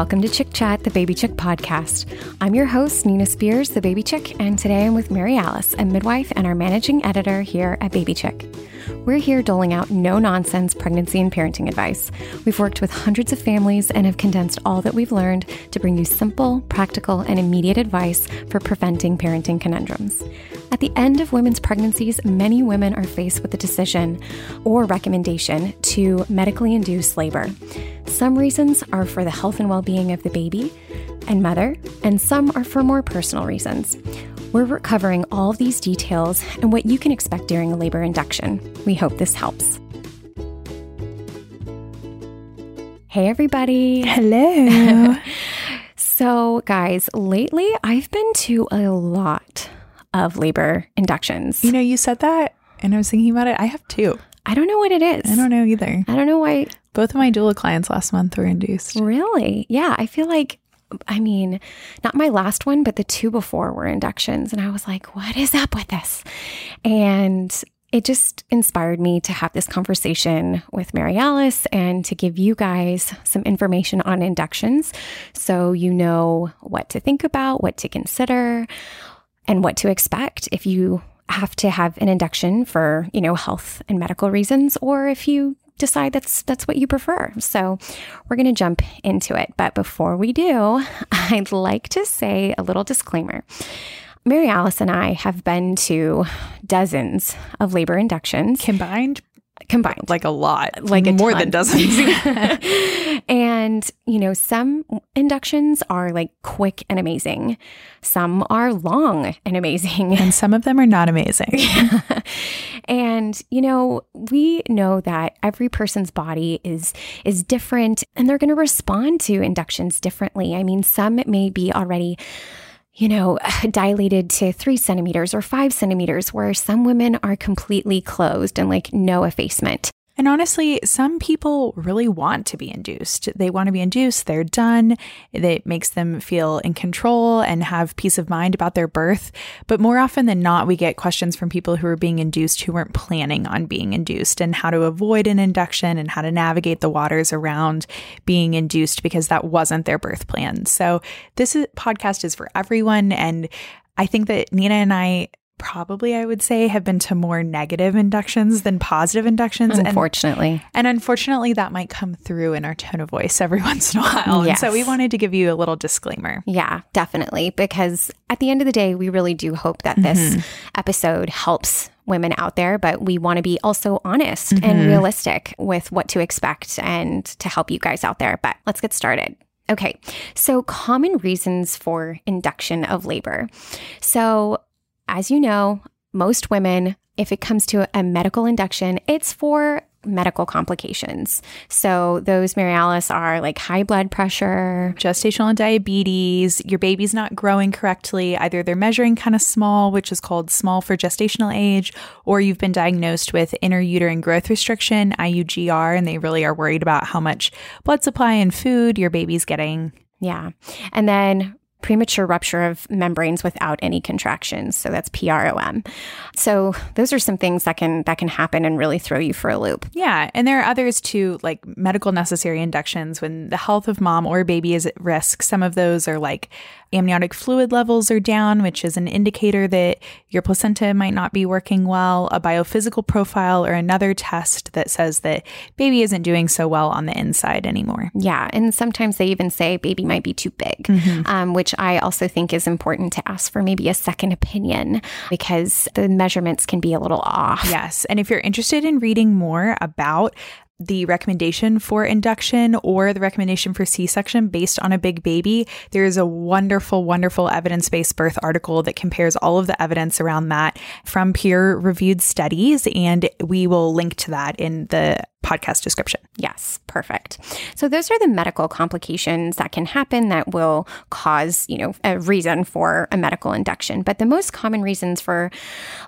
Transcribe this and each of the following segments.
Welcome to Chick Chat, the Baby Chick podcast. I'm your host, Nina Spears, the Baby Chick, and today I'm with Mary Alice, a midwife and our managing editor here at Baby Chick. We're here doling out no nonsense pregnancy and parenting advice. We've worked with hundreds of families and have condensed all that we've learned to bring you simple, practical, and immediate advice for preventing parenting conundrums. At the end of women's pregnancies, many women are faced with the decision or recommendation to medically induce labor. Some reasons are for the health and well being of the baby and mother, and some are for more personal reasons. We're covering all of these details and what you can expect during a labor induction. We hope this helps. Hey, everybody. Hello. So, guys, lately I've been to a lot of labor inductions. you know, you said that, and I was thinking about it. I have two. I don't know what it is. I don't know either. I don't know why. Both of my doula clients last month were induced. Really? Yeah, I feel like I mean, not my last one, but the two before were inductions and I was like, what is up with this? And it just inspired me to have this conversation with Mary Alice and to give you guys some information on inductions so you know what to think about, what to consider, and what to expect if you have to have an induction for, you know, health and medical reasons or if you decide that's that's what you prefer. So, we're going to jump into it, but before we do, I'd like to say a little disclaimer. Mary Alice and I have been to dozens of labor inductions Combined, combined. like a lot, Like a more ton. than dozens. and, you know, some inductions are like quick and amazing. Some are long and amazing. and some of them are not amazing. and you know we know that every person's body is is different and they're going to respond to inductions differently i mean some may be already you know dilated to three centimeters or five centimeters where some women are completely closed and like no effacement And honestly, some people really want to be induced. They want to be induced, they're done. It makes them feel in control and have peace of mind about their birth. But more often than not, we get questions from people who are being induced who weren't planning on being induced and how to avoid an induction and how to navigate the waters around being induced because that wasn't their birth plan. So, this is, podcast is for everyone. And I think that Nina and I probably I would say have been to more negative inductions than positive inductions. Unfortunately and unfortunately, that might come through in our tone of voice every once in a while. And so we wanted to give you a little disclaimer. Yeah, definitely. Because at the end of the day, we really do hope that this mm-hmm. episode helps women out there, but we want to be also honest and mm-hmm. realistic with what to expect and to help you guys out there. But let's get started. Okay, so common reasons for induction of labor. So, as you know, most women, if it comes to a medical induction, it's for medical complications. So, those, Mary Alice, are like high blood pressure, Gestational diabetes, your baby's not growing correctly. Either they're measuring kind of small, which is called small for gestational age, or you've been diagnosed with intrauterine growth restriction, IUGR, and they really are worried about how much blood supply and food your baby's getting. Yeah. And then premature rupture of membranes without any contractions. So that's PROM. So those are some things that can that can happen and really throw you for a loop. Yeah, and there are others too, like medical necessary inductions when the health of mom or baby is at risk. Some of those are like amniotic fluid levels are down, which is an indicator that your placenta might not be working well, a biophysical profile, or another test that says that baby isn't doing so well on the inside anymore. Yeah, and sometimes they even say baby might be too big, um, which which I also think is important to ask for maybe a second opinion because the measurements can be a little off. Yes. And if you're interested in reading more about the recommendation for induction or the recommendation for C section based on a big baby, there is a wonderful, wonderful evidence based birth article that compares all of the evidence around that from peer reviewed studies. And we will link to that in the podcast description. Yes, perfect. So those are the medical complications that can happen that will cause, you know, a reason for a medical induction. But the most common reasons for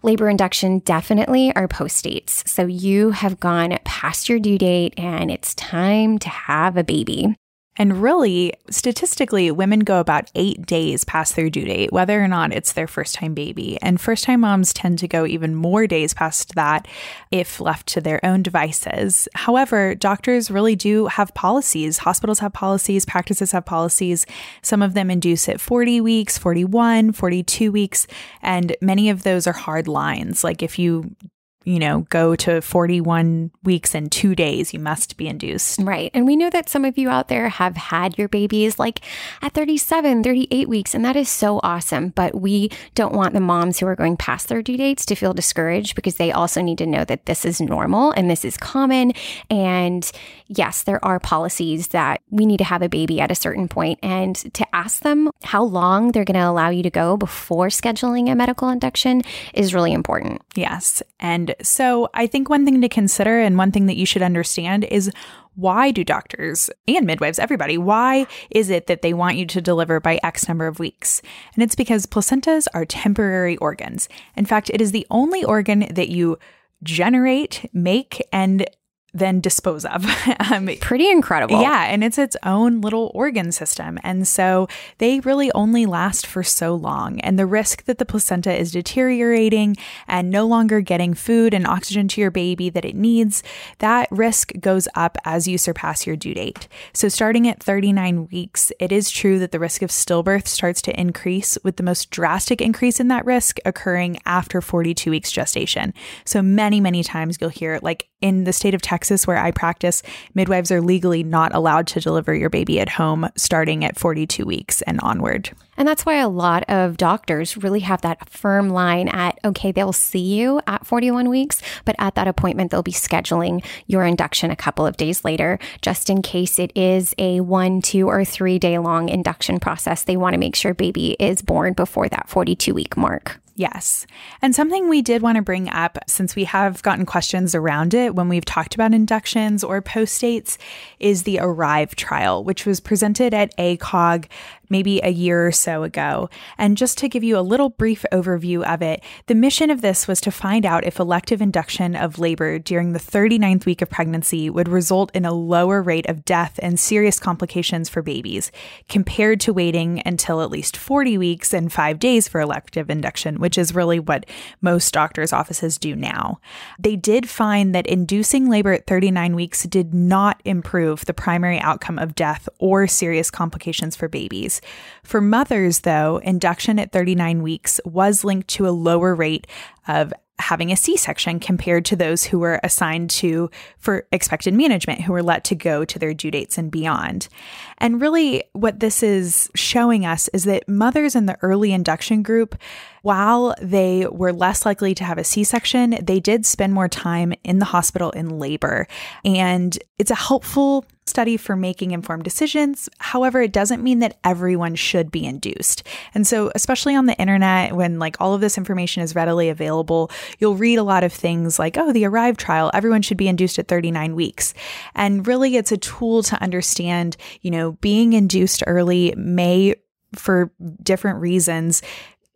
labor induction definitely are post dates. So you have gone past your due date and it's time to have a baby. And really, statistically, women go about eight days past their due date, whether or not it's their first time baby. And first time moms tend to go even more days past that if left to their own devices. However, doctors really do have policies. Hospitals have policies, practices have policies. Some of them induce at 40 weeks, 41, 42 weeks, and many of those are hard lines. Like if you you know, go to 41 weeks and two days, you must be induced. Right. And we know that some of you out there have had your babies like at 37, 38 weeks, and that is so awesome. But we don't want the moms who are going past their due dates to feel discouraged because they also need to know that this is normal and this is common. And yes, there are policies that we need to have a baby at a certain point and to ask them how long they're going to allow you to go before scheduling a medical induction is really important. Yes. And so I think one thing to consider and one thing that you should understand is why do doctors and midwives, everybody, why is it that they want you to deliver by X number of weeks? And it's because placentas are temporary organs. In fact, it is the only organ that you generate, make, and then dispose of. um, Pretty incredible. Yeah. And it's its own little organ system. And so they really only last for so long. And the risk that the placenta is deteriorating and no longer getting food and oxygen to your baby that it needs, that risk goes up as you surpass your due date. So starting at 39 weeks, it is true that the risk of stillbirth starts to increase, with the most drastic increase in that risk occurring after 42 weeks gestation. So many, many times you'll hear, like in the state of Texas, Texas, where I practice, midwives are legally not allowed to deliver your baby at home starting at 42 weeks and onward. And that's why a lot of doctors really have that firm line at, okay, they'll see you at 41 weeks, but at that appointment, they'll be scheduling your induction a couple of days later, just in case it is a one, two, or three day long induction process. They want to make sure baby is born before that 42 week mark. Yes. And something we did want to bring up since we have gotten questions around it when we've talked about inductions or post dates is the Arrive trial, which was presented at ACOG maybe a year or so ago. And just to give you a little brief overview of it, the mission of this was to find out if elective induction of labor during the 39th week of pregnancy would result in a lower rate of death and serious complications for babies compared to waiting until at least 40 weeks and five days for elective induction, which is really what most doctors' offices do now. They did find that inducing labor at 39 weeks did not improve the primary outcome of death or serious complications for babies. For mothers, though, induction at 39 weeks was linked to a lower rate of having a C-section compared to those who were assigned to for expected management who were let to go to their due dates and beyond. And really what this is showing us is that mothers in the early induction group while they were less likely to have a C section, they did spend more time in the hospital in labor. And it's a helpful study for making informed decisions. However, it doesn't mean that everyone should be induced. And so, especially on the internet, when like all of this information is readily available, you'll read a lot of things like, oh, the Arrive trial, everyone should be induced at 39 weeks. And really, it's a tool to understand, you know, being induced early may for different reasons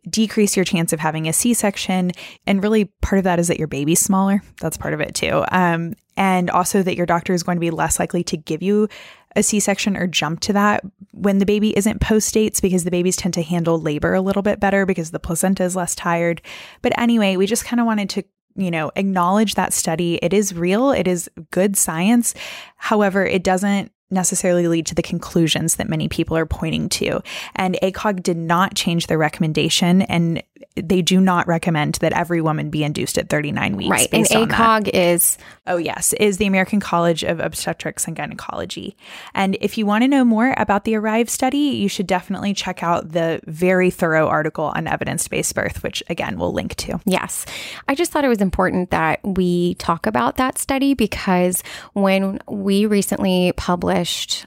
decrease your chance of having a C-section. And really, part of that is that your baby's smaller. That's part of it too. Um, and also that your doctor is going to be less likely to give you a C-section or jump to that when the baby isn't post dates because the babies tend to handle labor a little bit better because the placenta is less tired. But anyway, we just kind of wanted to you know, acknowledge that study. It is real. It is good science. However, it doesn't necessarily lead to the conclusions that many people are pointing to. And ACOG did not change their recommendation. And they do not recommend that every woman be induced at 39 weeks. Right. And based on that. ACOG is Oh, yes, is the American College of Obstetrics and Gynecology. And if you want to know more about the ARRIVE study, you should definitely check out the very thorough article on evidence based birth, which again we'll link to. Yes. I just thought it was important that we talk about that study because when we recently published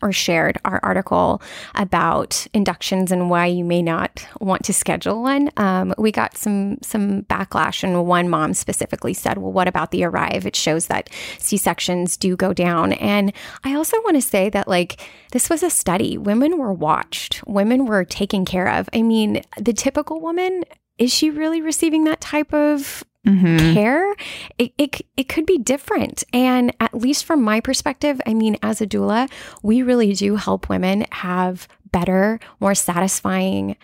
or shared our article about inductions and why you may not want to schedule one, um, we got some some backlash. And one mom specifically said, "Well, what about the arrive? It shows that C sections do go down." And I also want to say that like this was a study. Women were watched. Women were taken care of. I mean, the typical woman is she really receiving that type of Mm-hmm. care? It, it, it could be different. And at least from my perspective, I mean, as a doula, we really do help women have better, more satisfying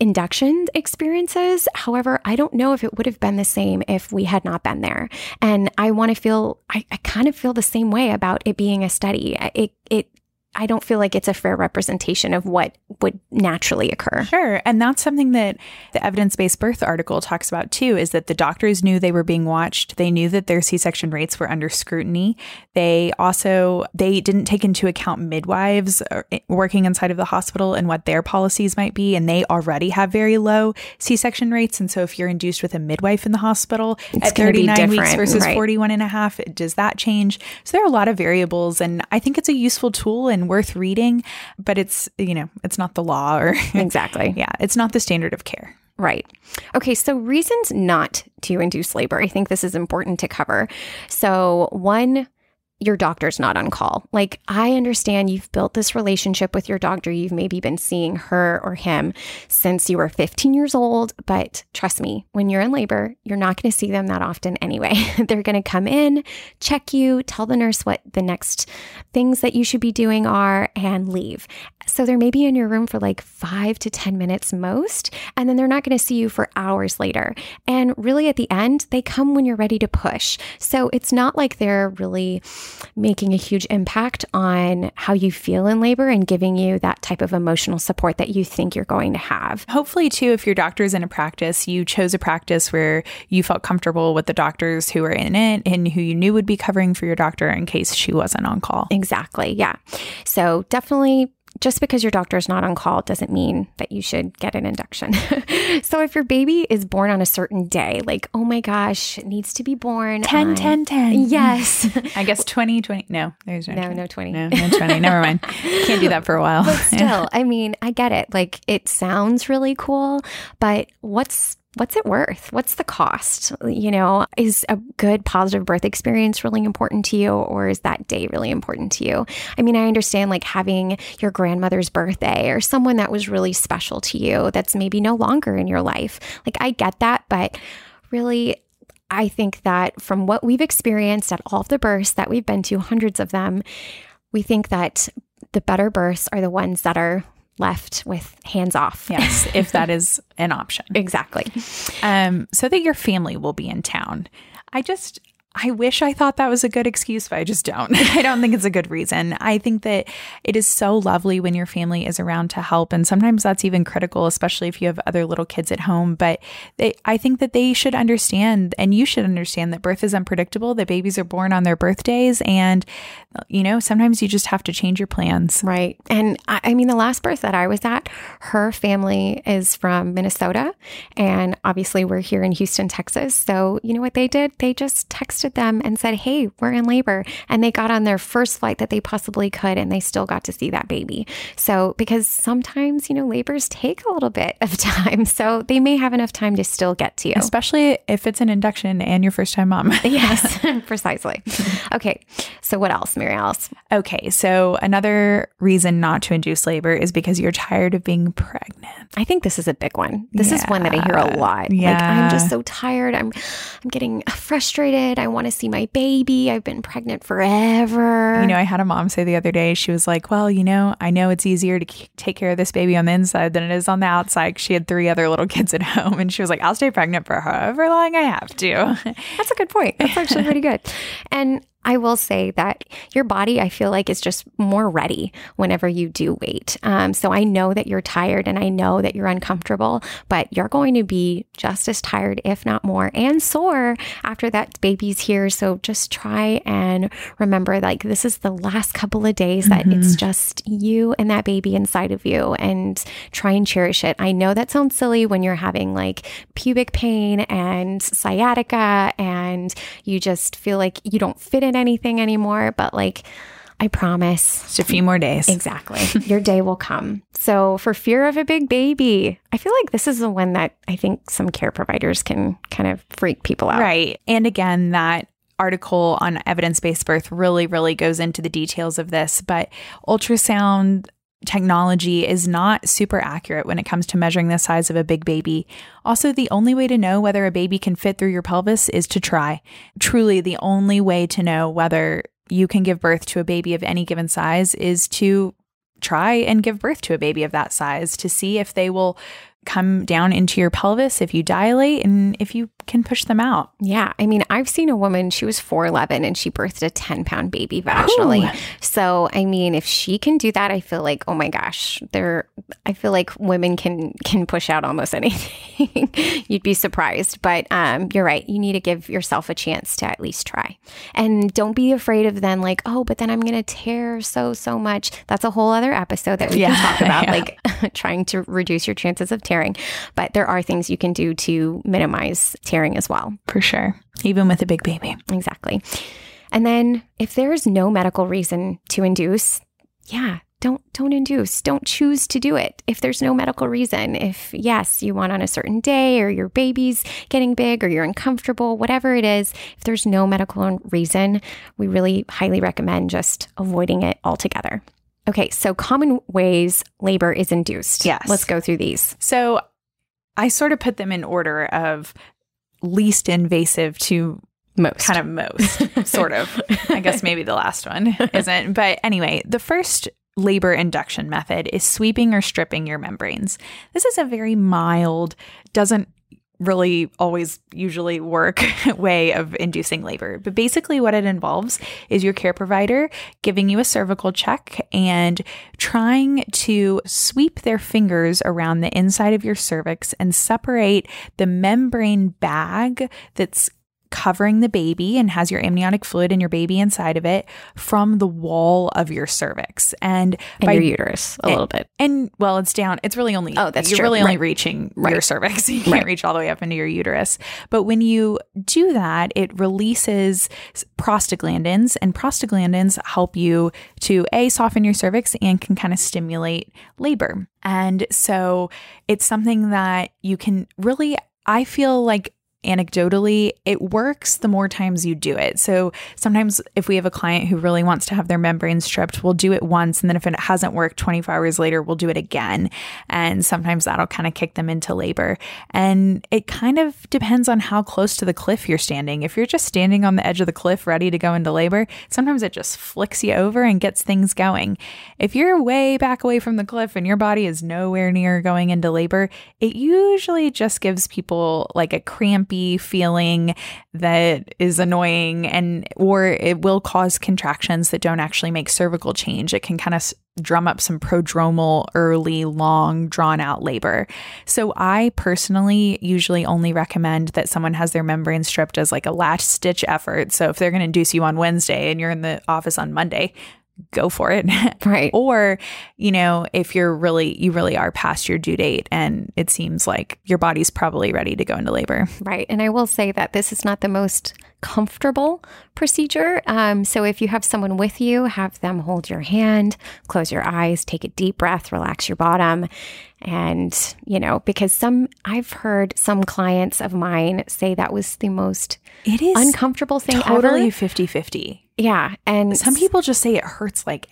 induction experiences. However, I don't know if it would have been the same if we had not been there. And I want to feel, I, I kind of feel the same way about it being a study. It, it, I don't feel like it's a fair representation of what would naturally occur. Sure. And that's something that the evidence based birth article talks about too is that the doctors knew they were being watched. They knew that their C section rates were under scrutiny. They also they didn't take into account midwives uh, working inside of the hospital and what their policies might be. And they already have very low C section rates. And so if you're induced with a midwife in the hospital It's at 39 weeks versus right. 41 and a half, does that change? So there are a lot of variables. And I think it's a useful tool and worth reading, but it's, you know, it's not the law or Exactly. yeah, it's not the standard of care. Right. Okay, so reasons not to induce labor. I think this is important to cover. So, one, your doctor's not on call. Like, I understand you've built this relationship with your doctor. You've maybe been seeing her or him since you were 15 years old. But trust me, when you're in labor, you're not going to see them that often anyway. They're going to come in, check you, tell the nurse what the next things that you should be doing are, and leave. So they're maybe in your room for like five to 10 minutes most, and then they're not going to see you for hours later. And really, at the end, they come when you're ready to push. So it's not like they're really making a huge impact on how you feel in labor and giving you that type of emotional support that you think you're going to have. Hopefully, too, if your doctor's in a practice, you chose a practice where you felt comfortable with the doctors who were in it and who you knew would be covering for your doctor in case she wasn't on call. Exactly. Yeah. So definitely just because your doctor is not on call doesn't mean that you should get an induction. so if your baby is born on a certain day, like, oh my gosh, it needs to be born 10, on- 10, 10. Yes. I guess 20, 20. No, there's no No, 20. no 20. No, no 20. Never mind. Can't do that for a while. but still, I mean, I get it. Like it sounds really cool, but what's what's it worth? What's the cost? You know, is a good positive birth experience really important to you or is that day really important to you? I mean, I understand like having your grandmother's birthday or someone that was really special to you that's maybe no longer in your life. Like I get that, but really I think that from what we've experienced at all of the births that we've been to, hundreds of them, we think that the better births are the ones that are left with hands off. yes, if that is an option. Exactly. Um, so that your family will be in town. I just, I wish I thought that was a good excuse, but I just don't. I don't think it's a good reason. I think that it is so lovely when your family is around to help. And sometimes that's even critical, especially if you have other little kids at home. But they, I think that they should understand, and you should understand, that birth is unpredictable, that babies are born on their birthdays. And, you know, sometimes you just have to change your plans. Right. And I, I mean, the last birth that I was at, her family is from Minnesota. And obviously, we're here in Houston, Texas. So, you know what they did? They just texted them and said, Hey, we're in labor. And they got on their first flight that they possibly could, and they still got to see that baby. So, because sometimes, you know, labors take a little bit of time. So, they may have enough time to still get to you. Especially if it's an induction and your first time mom. yes, precisely. Okay. So, what else, Mary Alice? Okay, so another reason not to induce labor is because you're tired of being pregnant. I think this is a big one. This is one that I hear a lot. Like Yeah. I'm just so tired. I'm I'm getting frustrated. I want to see my baby. I've been pregnant forever. You know, I had a mom say the other day, she was like, Well, you know, I know it's easier to k- take care of this baby on the inside than it is on the outside. She had three other little kids at home, and she was like, I'll stay pregnant for however long I have to. That's a good point. That's actually pretty good. And I will say that your body, I feel like, is just more ready whenever you do wait. Um, so I know that you're tired and I know that you're uncomfortable, but you're going to be just as tired, if not more, and sore after that baby's here. So just try and remember like this is the last couple of days that mm-hmm. it's just you and that baby inside of you and try and cherish it. I know that sounds silly when you're having like pubic pain and sciatica and you just feel like you don't fit in anything anymore, but like, I promise. Just a few more days. Exactly. Your day will come. So, for fear of a big baby, I feel like this is the one that I think some care providers can kind of freak people out. Right. And again, that article on evidence based birth really, really goes into the details of this. But ultrasound technology is not super accurate when it comes to measuring the size of a big baby. Also, the only way to know whether a baby can fit through your pelvis is to try. Truly, the only way to know whether you can give birth to a baby of any given size is to try and give birth to a baby of that size to see if they will come down into your pelvis if you dilate and if you can push them out. Yeah. I mean, I've seen a woman, she was 4'11 and she birthed a 10 pound baby vaginally. Ooh. So, I mean, if she can do that, I feel like, oh my gosh, there, I feel like women can, can push out almost anything. You'd be surprised. But um, you're right. You need to give yourself a chance to at least try. And don't be afraid of then, like, oh, but then I'm going to tear so, so much. That's a whole other episode that we yeah. can talk about, yeah. like trying to reduce your chances of tearing. But there are things you can do to minimize tearing as well. For sure. Even with a big baby. Exactly. And then if there is no medical reason to induce, yeah, don't don't induce don't choose to do it if there's no medical reason if yes you want on a certain day or your baby's getting big or you're uncomfortable whatever it is if there's no medical reason we really highly recommend just avoiding it altogether Okay, so common ways labor is induced. Yes. Let's go through these. So I sort of put them in order of least invasive to most. Kind of most, sort of. I guess maybe the last one isn't. But anyway, the first labor induction method is sweeping or stripping your membranes. This is a very mild, doesn't really always usually work way of inducing labor. But basically, what it involves is your care provider giving you a cervical check and trying to sweep their fingers around the inside of your cervix and separate the membrane bag that's covering the baby and has your amniotic fluid and your baby inside of it from the wall of your cervix and, and by, your uterus a and, little bit. And well, it's down. It's really only oh, that's you're true. really right. only reaching right. your cervix. You can't right. reach all the way up into your uterus. But when you do that, it releases prostaglandins, and prostaglandins help you to a soften your cervix and can kind of stimulate labor. And so it's something that you can really I feel like anecdotally, it works the more times you do it. So sometimes if we have a client who really wants to have their membrane stripped, we'll do it once. And then if it hasn't worked 24 hours later, we'll do it again. And sometimes that'll kind of kick them into labor. And it kind of depends on how close to the cliff you're standing. If you're just standing on the edge of the cliff ready to go into labor, sometimes it just flicks you over and gets things going. If you're way back away from the cliff and your body is nowhere near going into labor, it usually just gives people like a feeling that is annoying and or it will cause contractions that don't actually make cervical change. It can kind of drum up some prodromal, early, long, drawn out labor. So, I personally usually only recommend that someone has their membrane stripped as like a last stitch effort. So, if they're going to induce you on Wednesday and you're in the office on Monday, go for it. Right. or, you know, if you're really, you really are past your due date and it seems like your body's probably ready to go into labor. Right. And I will say that this is not the most comfortable procedure. Um, so if you have someone with you, have them hold your hand, close your eyes, take a deep breath, relax your bottom. And, you know, because some, I've heard some clients of mine say that was the most it is uncomfortable thing totally ever. 50 50. Yeah. And some people just say it hurts like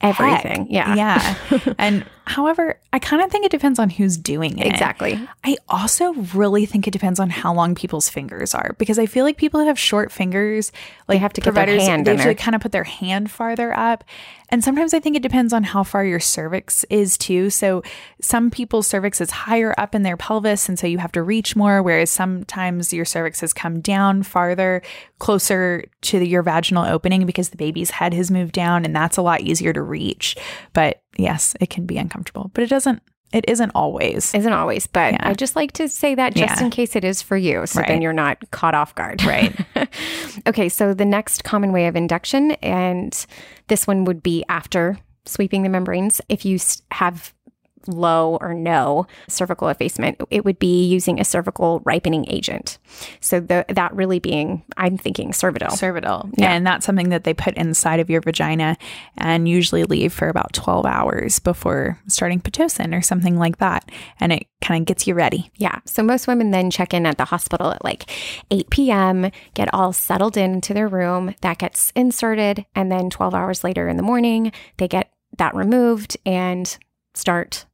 everything. heck. Yeah. Yeah. and however, I kind of think it depends on who's doing it. Exactly. I also really think it depends on how long people's fingers are because I feel like people who have short fingers, like have to get their hand they have to kind of put their hand farther up. And sometimes I think it depends on how far your cervix is too. So some people's cervix is higher up in their pelvis, and so you have to reach more, whereas sometimes your cervix has come down farther, closer to the, your vaginal opening because the baby's head has moved down, and that's a lot easier to reach. But yes, it can be uncomfortable, but it doesn't. It isn't always. Isn't always, but Yeah. I just like to say that just Yeah. in case it is for you. So then you're not caught off guard. Right. okay. So the next common way of induction, and this one would be after sweeping the membranes. If you have low or no cervical effacement, it would be using a cervical ripening agent. So the, that really being, I'm thinking Cervidil. Cervidil. Yeah. And that's something that they put inside of your vagina and usually leave for about 12 hours before starting Pitocin or something like that. And it kind of gets you ready. Yeah. So most women then check in at the hospital at like 8 p.m., get all settled into their room. That gets inserted. And then 12 hours later in the morning, they get that removed and start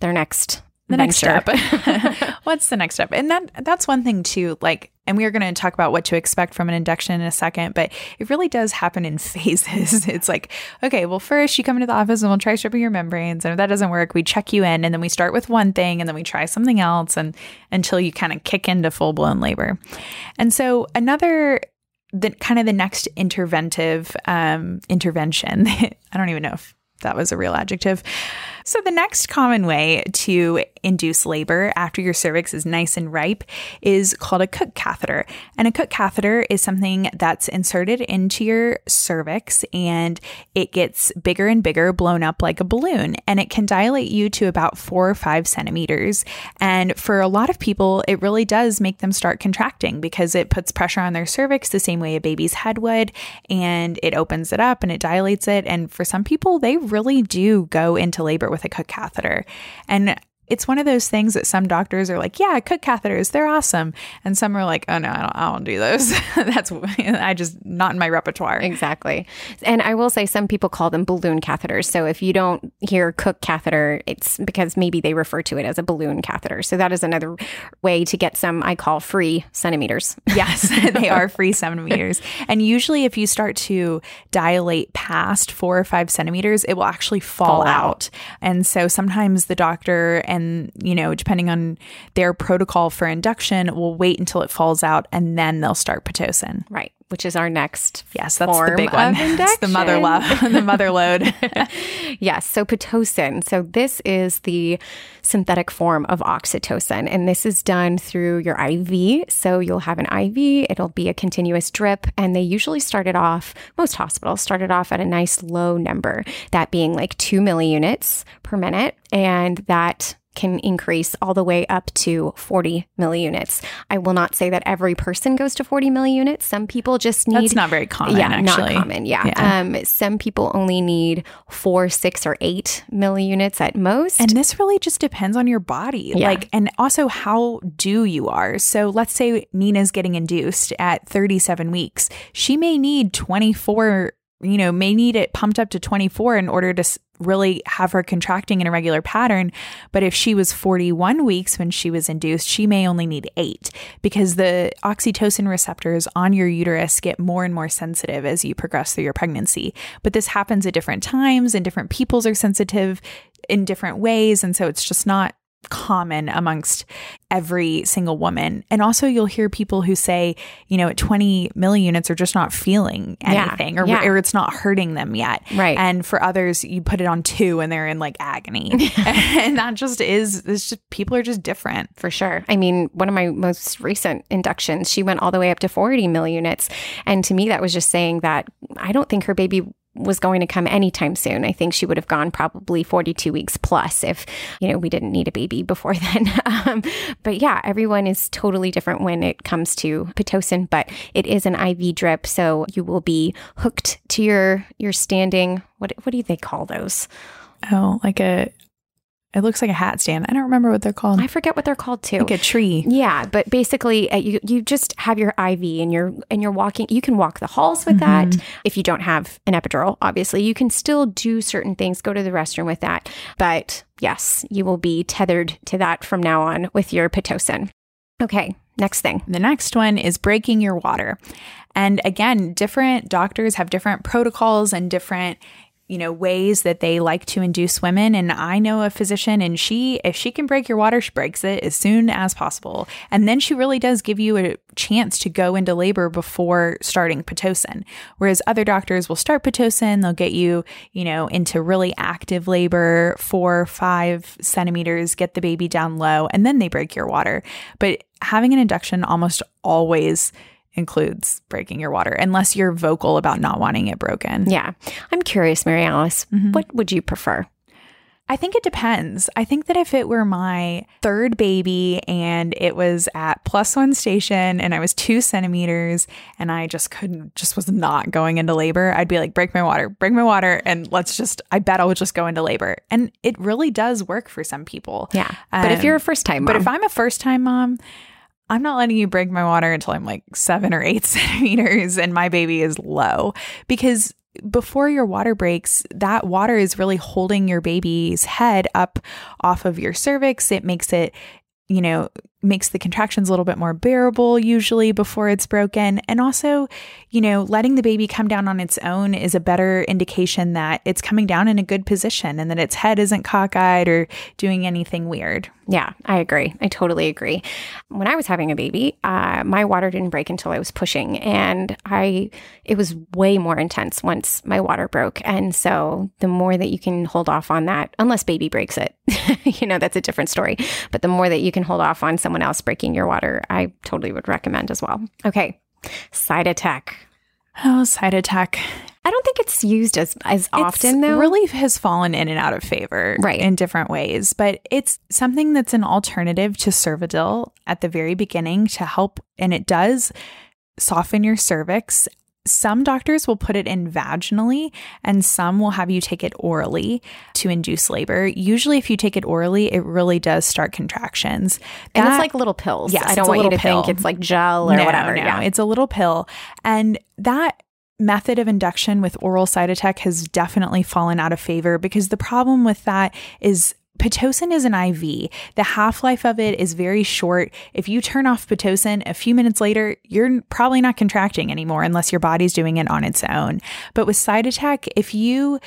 their next The next venture. step. What's the next step? And that that's one thing too, like and we are going to talk about what to expect from an induction in a second, but it really does happen in phases. It's like, okay, well, first you come into the office and we'll try stripping your membranes. And if that doesn't work, we check you in and then we start with one thing and then we try something else and until you kind of kick into full blown labor. And so another the kind of the next interventive um, intervention. I don't even know if that was a real adjective. So, the next common way to induce labor after your cervix is nice and ripe is called a Cook catheter. And a Cook catheter is something that's inserted into your cervix and it gets bigger and bigger, blown up like a balloon, and it can dilate you to about four or five centimeters. And for a lot of people, it really does make them start contracting because it puts pressure on their cervix the same way a baby's head would, and it opens it up and it dilates it. And for some people, they really do go into labor with a Cook catheter. And it's one of those things that some doctors are like, yeah, Cook catheters, they're awesome. And some are like, oh no, I don't, I don't do those. That's, I just, not in my repertoire. Exactly. And I will say some people call them balloon catheters. So if you don't hear Cook catheter, it's because maybe they refer to it as a balloon catheter. So that is another way to get some, I call free centimeters. Yes, they are free centimeters. And usually, if you start to dilate past four or five centimeters, it will actually fall, Fall out. out. And so sometimes the doctor and, you know, depending on their protocol for induction, will wait until it falls out and then they'll start Pitocin. Right. Which is our next Yes, that's the big one. It's the mother love, the mother load. Yes. So Pitocin. So this is the synthetic form of oxytocin, and this is done through your IV. So you'll have an IV. It'll be a continuous drip, and they usually started off. Most hospitals started off at a nice low number, that being like two milliunits per minute, and that can increase all the way up to 40 milliunits. I will not say that every person goes to 40 milliunits. Some people just need That's not very common, yeah, actually. not common. Yeah. Yeah. Um, some people only need four, six, or eight milliunits at most. And this really just depends on your body. Yeah. Like, and also how due you are. So let's say Nina's getting induced at 37 weeks. She may need 24, you know, may need it pumped up to 24 in order to really have her contracting in a regular pattern. But if she was 41 weeks when she was induced, she may only need eight because the oxytocin receptors on your uterus get more and more sensitive as you progress through your pregnancy. But this happens at different times and different peoples are sensitive in different ways. And so it's just not common amongst every single woman. And also you'll hear people who say, you know, at 20 milli-units are just not feeling Yeah, anything or, yeah. or it's not hurting them yet. Right. And for others, you put it on two and they're in like agony. and that just is, it's just, people are just different. for sure. I mean, one of my most recent inductions, she went all the way up to 40 milliunits. And to me, that was just saying that I don't think her baby was going to come anytime soon. I think she would have gone probably 42 weeks plus if, you know, we didn't need a baby before then. um, but yeah, everyone is totally different when it comes to Pitocin, but it is an IV drip. So you will be hooked to your, your standing, what, what do they call those? Oh, like a, it looks like a hat stand. I don't remember what they're called. I forget what they're called too. like a tree. Yeah, but basically, uh, you you just have your IV and you're and you're walking. You can walk the halls with that if you don't have an epidural. Obviously, you can still do certain things. Go to the restroom with that, but yes, you will be tethered to that from now on with your pitocin. Okay, next thing. The next one is breaking your water. And again, different doctors have different protocols and different you know ways that they like to induce women. And I know a physician and she if she can break your water she breaks it as soon as possible. And then she really does give you a chance to go into labor before starting pitocin. Whereas other doctors will start pitocin they'll get you you know into really active labor 4 5 centimeters get the baby down low and then they break your water. But having an induction almost always includes breaking your water unless you're vocal about not wanting it broken. Yeah, I'm curious, Mary Alice. What would you prefer? I think it depends. I think that if it were my third baby and it was at plus one station and I was two centimeters and I just couldn't, just was not going into labor, I'd be like, break my water, break my water. And let's just, I bet I'll just go into labor. And it really does work for some people. Yeah, but if Um, you're a first time mom, But if I'm a first time mom, I'm not letting you break my water until I'm like seven or eight centimeters and my baby is low because before your water breaks, that water is really holding your baby's head up off of your cervix. It makes it, you know, makes the contractions a little bit more bearable usually before it's broken. And also, you know, letting the baby come down on its own is a better indication that it's coming down in a good position and that its head isn't cockeyed or doing anything weird. Yeah, I agree. I totally agree. When I was having a baby, uh, my water didn't break until I was pushing, and I it was way more intense once my water broke. And so, the more that you can hold off on that, unless baby breaks it, you know that's a different story. But the more that you can hold off on someone else breaking your water, I totally would recommend as well. Okay, Cytotec. Oh, Cytotec. I don't think it's used as as often It's though. really has fallen in and out of favor Right. in different ways but it's something that's an alternative to cervidil at the very beginning to help and it does soften your cervix some doctors will put it in vaginally and some will have you take it orally to induce labor usually if you take it orally it really does start contractions and it's like little pills. Yes, I don't it's want you to pill. think it's like gel or no, whatever. No, yeah. it's a little pill. And that method of induction with oral Cytotec has definitely fallen out of favor because the problem with that is Pitocin is an IV. The half life of it is very short. If you turn off Pitocin a few minutes later, you're probably not contracting anymore unless your body's doing it on its own. But with Cytotec, if you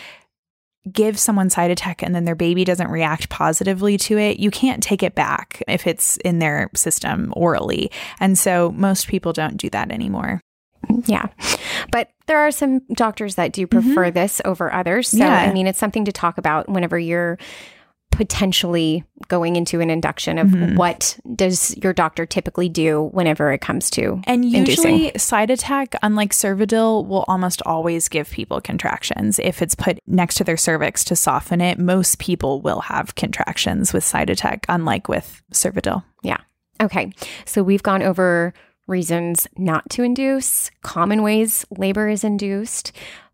give someone Cytotec and then their baby doesn't react positively to it, you can't take it back if it's in their system orally. And so most people don't do that anymore. Yeah. But there are some doctors that do prefer this over others. So, Mm-hmm. Yeah. I mean, it's something to talk about whenever you're potentially going into an induction of Mm-hmm. what does your doctor typically do whenever it comes to And inducing. usually, Cytotec, unlike Cervidil, will almost always give people contractions. If it's put next to their cervix to soften it, most people will have contractions with Cytotec, unlike with Cervidil. Yeah. Okay. So we've gone over reasons not to induce, common ways labor is induced.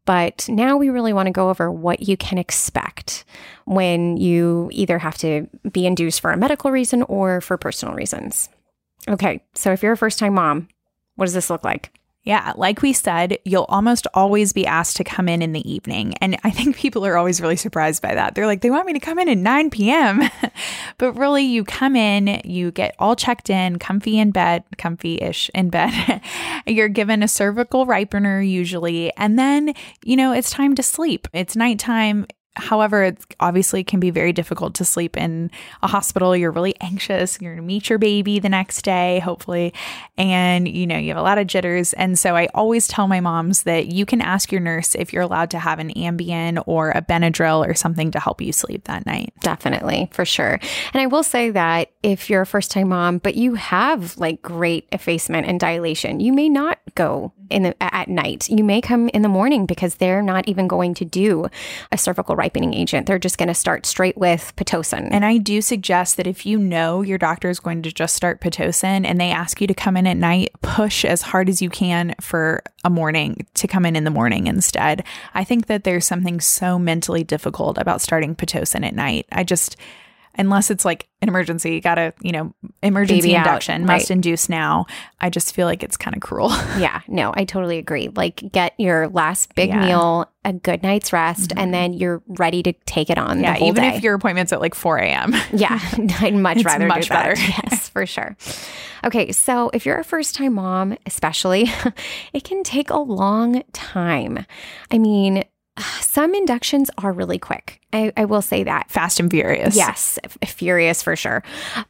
But now we really want to go over what you can expect when you either have to be induced for a medical reason or for personal reasons. Okay. So if you're a first time mom, what does this look like? Yeah, like we said, you'll almost always be asked to come in in the evening. And I think people are always really surprised by that. They're like, they want me to come in at 9 p.m. but really, you come in, you get all checked in, comfy in bed, comfy ish in bed. You're given a cervical ripener usually. And then, you know, it's time to sleep. It's nighttime. However, it obviously can be very difficult to sleep in a hospital. You're really anxious. You're going to meet your baby the next day, hopefully. And, you know, you have a lot of jitters. And so I always tell my moms that you can ask your nurse if you're allowed to have an Ambien or a Benadryl or something to help you sleep that night. Definitely, for sure. And I will say that if you're a first time mom, but you have like great effacement and dilation, you may not go in the, at night. You may come in the morning because they're not even going to do a cervical ripening agent. They're just going to start straight with Pitocin. And I do suggest that if you know your doctor is going to just start Pitocin and they ask you to come in at night, push as hard as you can for a morning to come in in the morning instead. I think that there's something so mentally difficult about starting Pitocin at night. I just, unless it's like an emergency, you gotta, you know, emergency Baby out, induction, right. must induce now. I just feel like it's kind of cruel. Yeah, no, I totally agree. Like, get your last big Yeah. meal, a good night's rest, and mm-hmm. then you're ready to take it on yeah, the whole even day. if your appointment's at like 4 a.m. yeah, I'd much rather much do that. better. Yes, for sure. Okay, so if you're a first time mom, especially, it can take a long time. I mean, some inductions are really quick. I, I will say that. Fast and furious. Yes, f- furious for sure.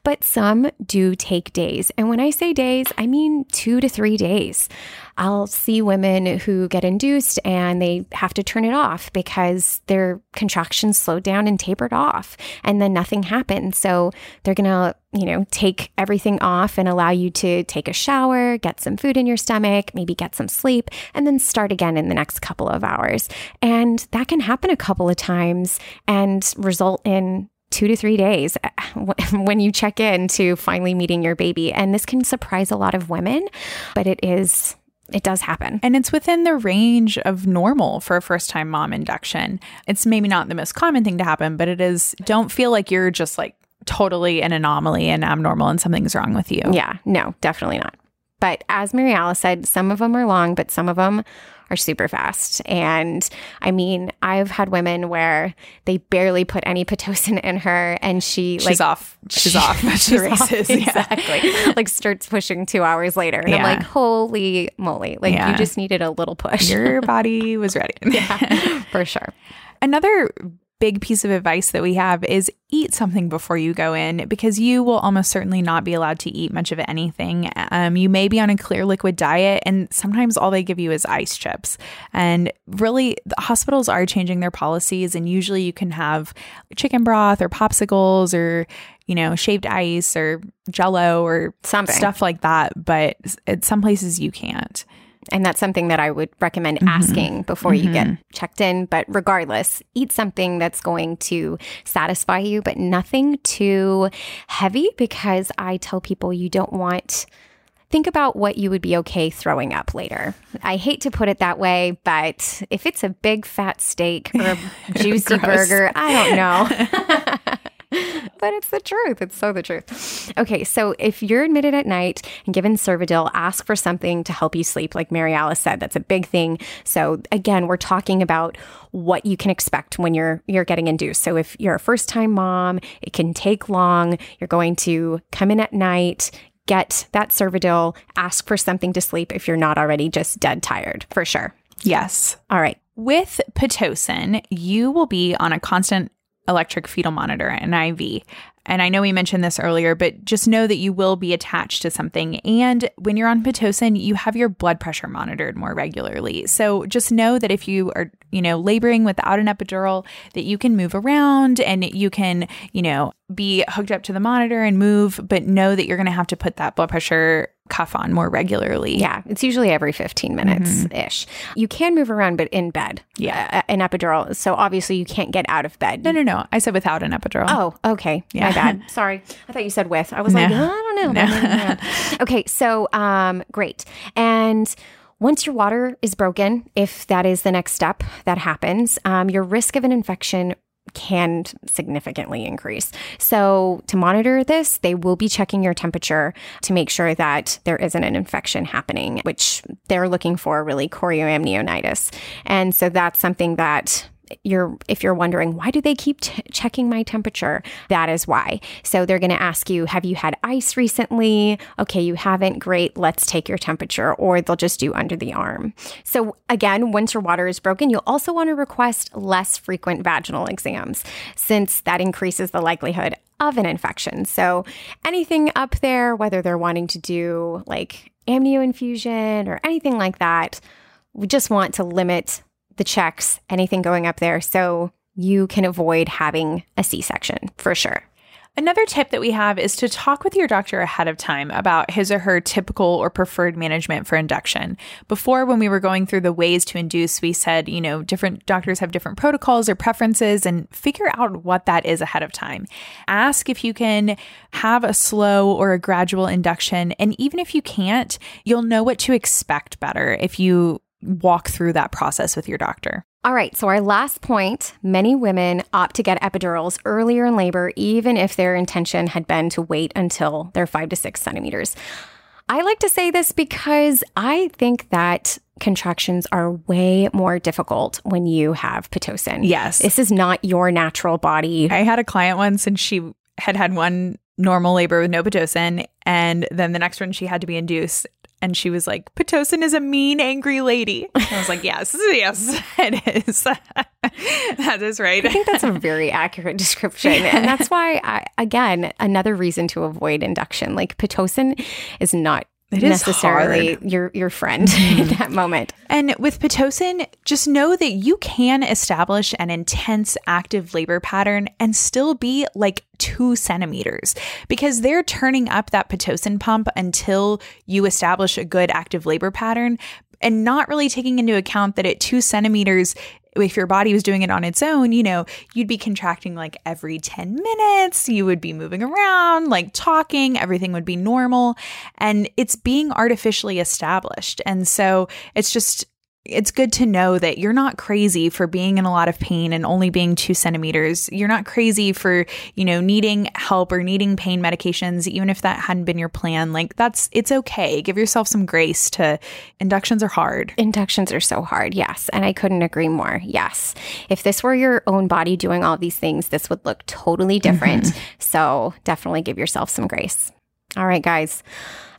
But some do take days. And when I say days, I mean two to three days. I'll see women who get induced and they have to turn it off because their contractions slowed down and tapered off and then nothing happened. So they're going to, you know, take everything off and allow you to take a shower, get some food in your stomach, maybe get some sleep, and then start again in the next couple of hours. And that can happen a couple of times and result in two to three days eh, when you check in to finally meeting your baby. And this can surprise a lot of women, but it is, it does happen. And it's within the range of normal for a first time mom induction. It's maybe not the most common thing to happen, but it is. Don't feel like you're just like totally an anomaly and abnormal and something's wrong with you. Yeah, no, definitely not. But as Mary Alice said, some of them are long, but some of them are super fast. And I mean, I've had women where they barely put any Pitocin in her and she She's like off. She's off. She she's off. races. Yeah. Exactly. like starts pushing two hours later. And I'm like, holy moly. Like Yeah. you just needed a little push. Your body was ready. yeah, for sure. Another big piece of advice that we have is eat something before you go in because you will almost certainly not be allowed to eat much of anything. Um, you may be on a clear liquid diet, and sometimes all they give you is ice chips. And really, the hospitals are changing their policies, and usually you can have chicken broth or popsicles or you know shaved ice or jello or Something. stuff like that. But at some places you can't. And that's something that I would recommend mm-hmm. asking before you get mm-hmm. checked in. But regardless, eat something that's going to satisfy you, but nothing too heavy because I tell people you don't want. Think about what you would be okay throwing up later. I hate to put it that way, but if it's a big fat steak or a juicy burger, I don't know. but it's the truth. It's so the truth. Okay, so if you're admitted at night and given Cervidil, ask for something to help you sleep. Like Mary Alice said, that's a big thing. So again, we're talking about what you can expect when you're you're getting induced. So if you're a first time mom, it can take long. You're going to come in at night. Get that Cervidil, ask for something to sleep if you're not already just dead tired, for sure. Yes. All right. With Pitocin, you will be on a constant electric fetal monitor, an IV. And I know we mentioned this earlier, but just know that you will be attached to something. And when you're on Pitocin, you have your blood pressure monitored more regularly. So just know that if you are, you know, laboring without an epidural, that you can move around and you can, you know, be hooked up to the monitor and move, but know that you're going to have to put that blood pressure cuff on more regularly. Yeah, it's usually every 15 minutes ish. You can move around, but in bed. Yeah. Uh, an epidural. So obviously you can't get out of bed. No, no, no. I said without an epidural. Oh, okay. Yeah. My bad. Sorry. I thought you said with. I was like, No. "Oh, I don't know. Yeah. okay, so um, great. And once your water is broken, if that is the next step that happens, um, your risk of an infection can significantly increase. So, to monitor this, they will be checking your temperature to make sure that there isn't an infection happening, which they're looking for really chorioamnionitis. And so that's something that you're if you're wondering why do they keep t- checking my temperature? That is why. So they're going to ask you have you had ice recently? Okay you haven't. Great. Let's take your temperature. Or they'll just do under the arm. So again once your water is broken you'll also want to request less frequent vaginal exams since that increases the likelihood of an infection. So anything up there whether they're wanting to do like amnio infusion or anything like that we just want to limit the checks, anything going up there, so you can avoid having a C section for sure. Another tip that we have is to talk with your doctor ahead of time about his or her typical or preferred management for induction. Before, when we were going through the ways to induce, we said, you know, different doctors have different protocols or preferences and figure out what that is ahead of time. Ask if you can have a slow or a gradual induction. And even if you can't, you'll know what to expect better if you walk through that process with your doctor. All right, so our last point many women opt to get epidurals earlier in labor, even if their intention had been to wait until they're five to six centimeters. I like to say this because I think that contractions are way more difficult when you have Pitocin. Yes. This is not your natural body. I had a client once and she had had one normal labor with no Pitocin. And then the next one she had to be induced. And she was like, Pitocin is a mean, angry lady. And I was like, yes, yes, it is. that is right. I think that's a very accurate description. And that's why, I, again, another reason to avoid induction. Like, Pitocin is not It is necessarily your your friend in mm-hmm. that moment. And with Pitocin, just know that you can establish an intense active labor pattern and still be like two centimeters because they're turning up that Pitocin pump until you establish a good active labor pattern and not really taking into account that at two centimeters, if your body was doing it on its own, you know, you'd be contracting like every 10 minutes, you would be moving around, like talking, everything would be normal. And it's being artificially established. And so it's just, it's good to know that you're not crazy for being in a lot of pain and only being two centimeters. You're not crazy for, you know, needing help or needing pain medications, even if that hadn't been your plan. Like, that's, it's okay. Give yourself some grace to, inductions are hard. Inductions are so hard, yes. And I couldn't agree more. Yes. If this were your own body doing all these things, this would look totally different. Mm-hmm. So definitely give yourself some grace. All right, guys.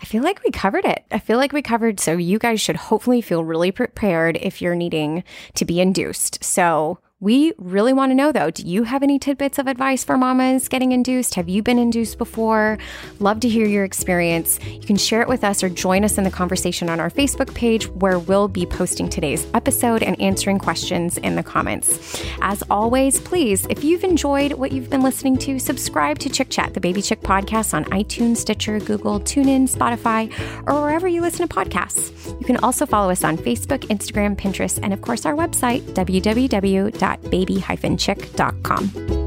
I feel like we covered it. I feel like we covered. So you guys should hopefully feel really prepared if you're needing to be induced. So we really want to know though, do you have any tidbits of advice for mamas getting induced? Have you been induced before? Love to hear your experience. You can share it with us or join us in the conversation on our Facebook page where we'll be posting today's episode and answering questions in the comments. As always, please, if you've enjoyed what you've been listening to, subscribe to Chick Chat, the Baby Chick podcast on iTunes, Stitcher, Google, TuneIn, Spotify, or wherever you listen to podcasts. You can also follow us on Facebook, Instagram, Pinterest, and of course our website, www.baby-chick.com.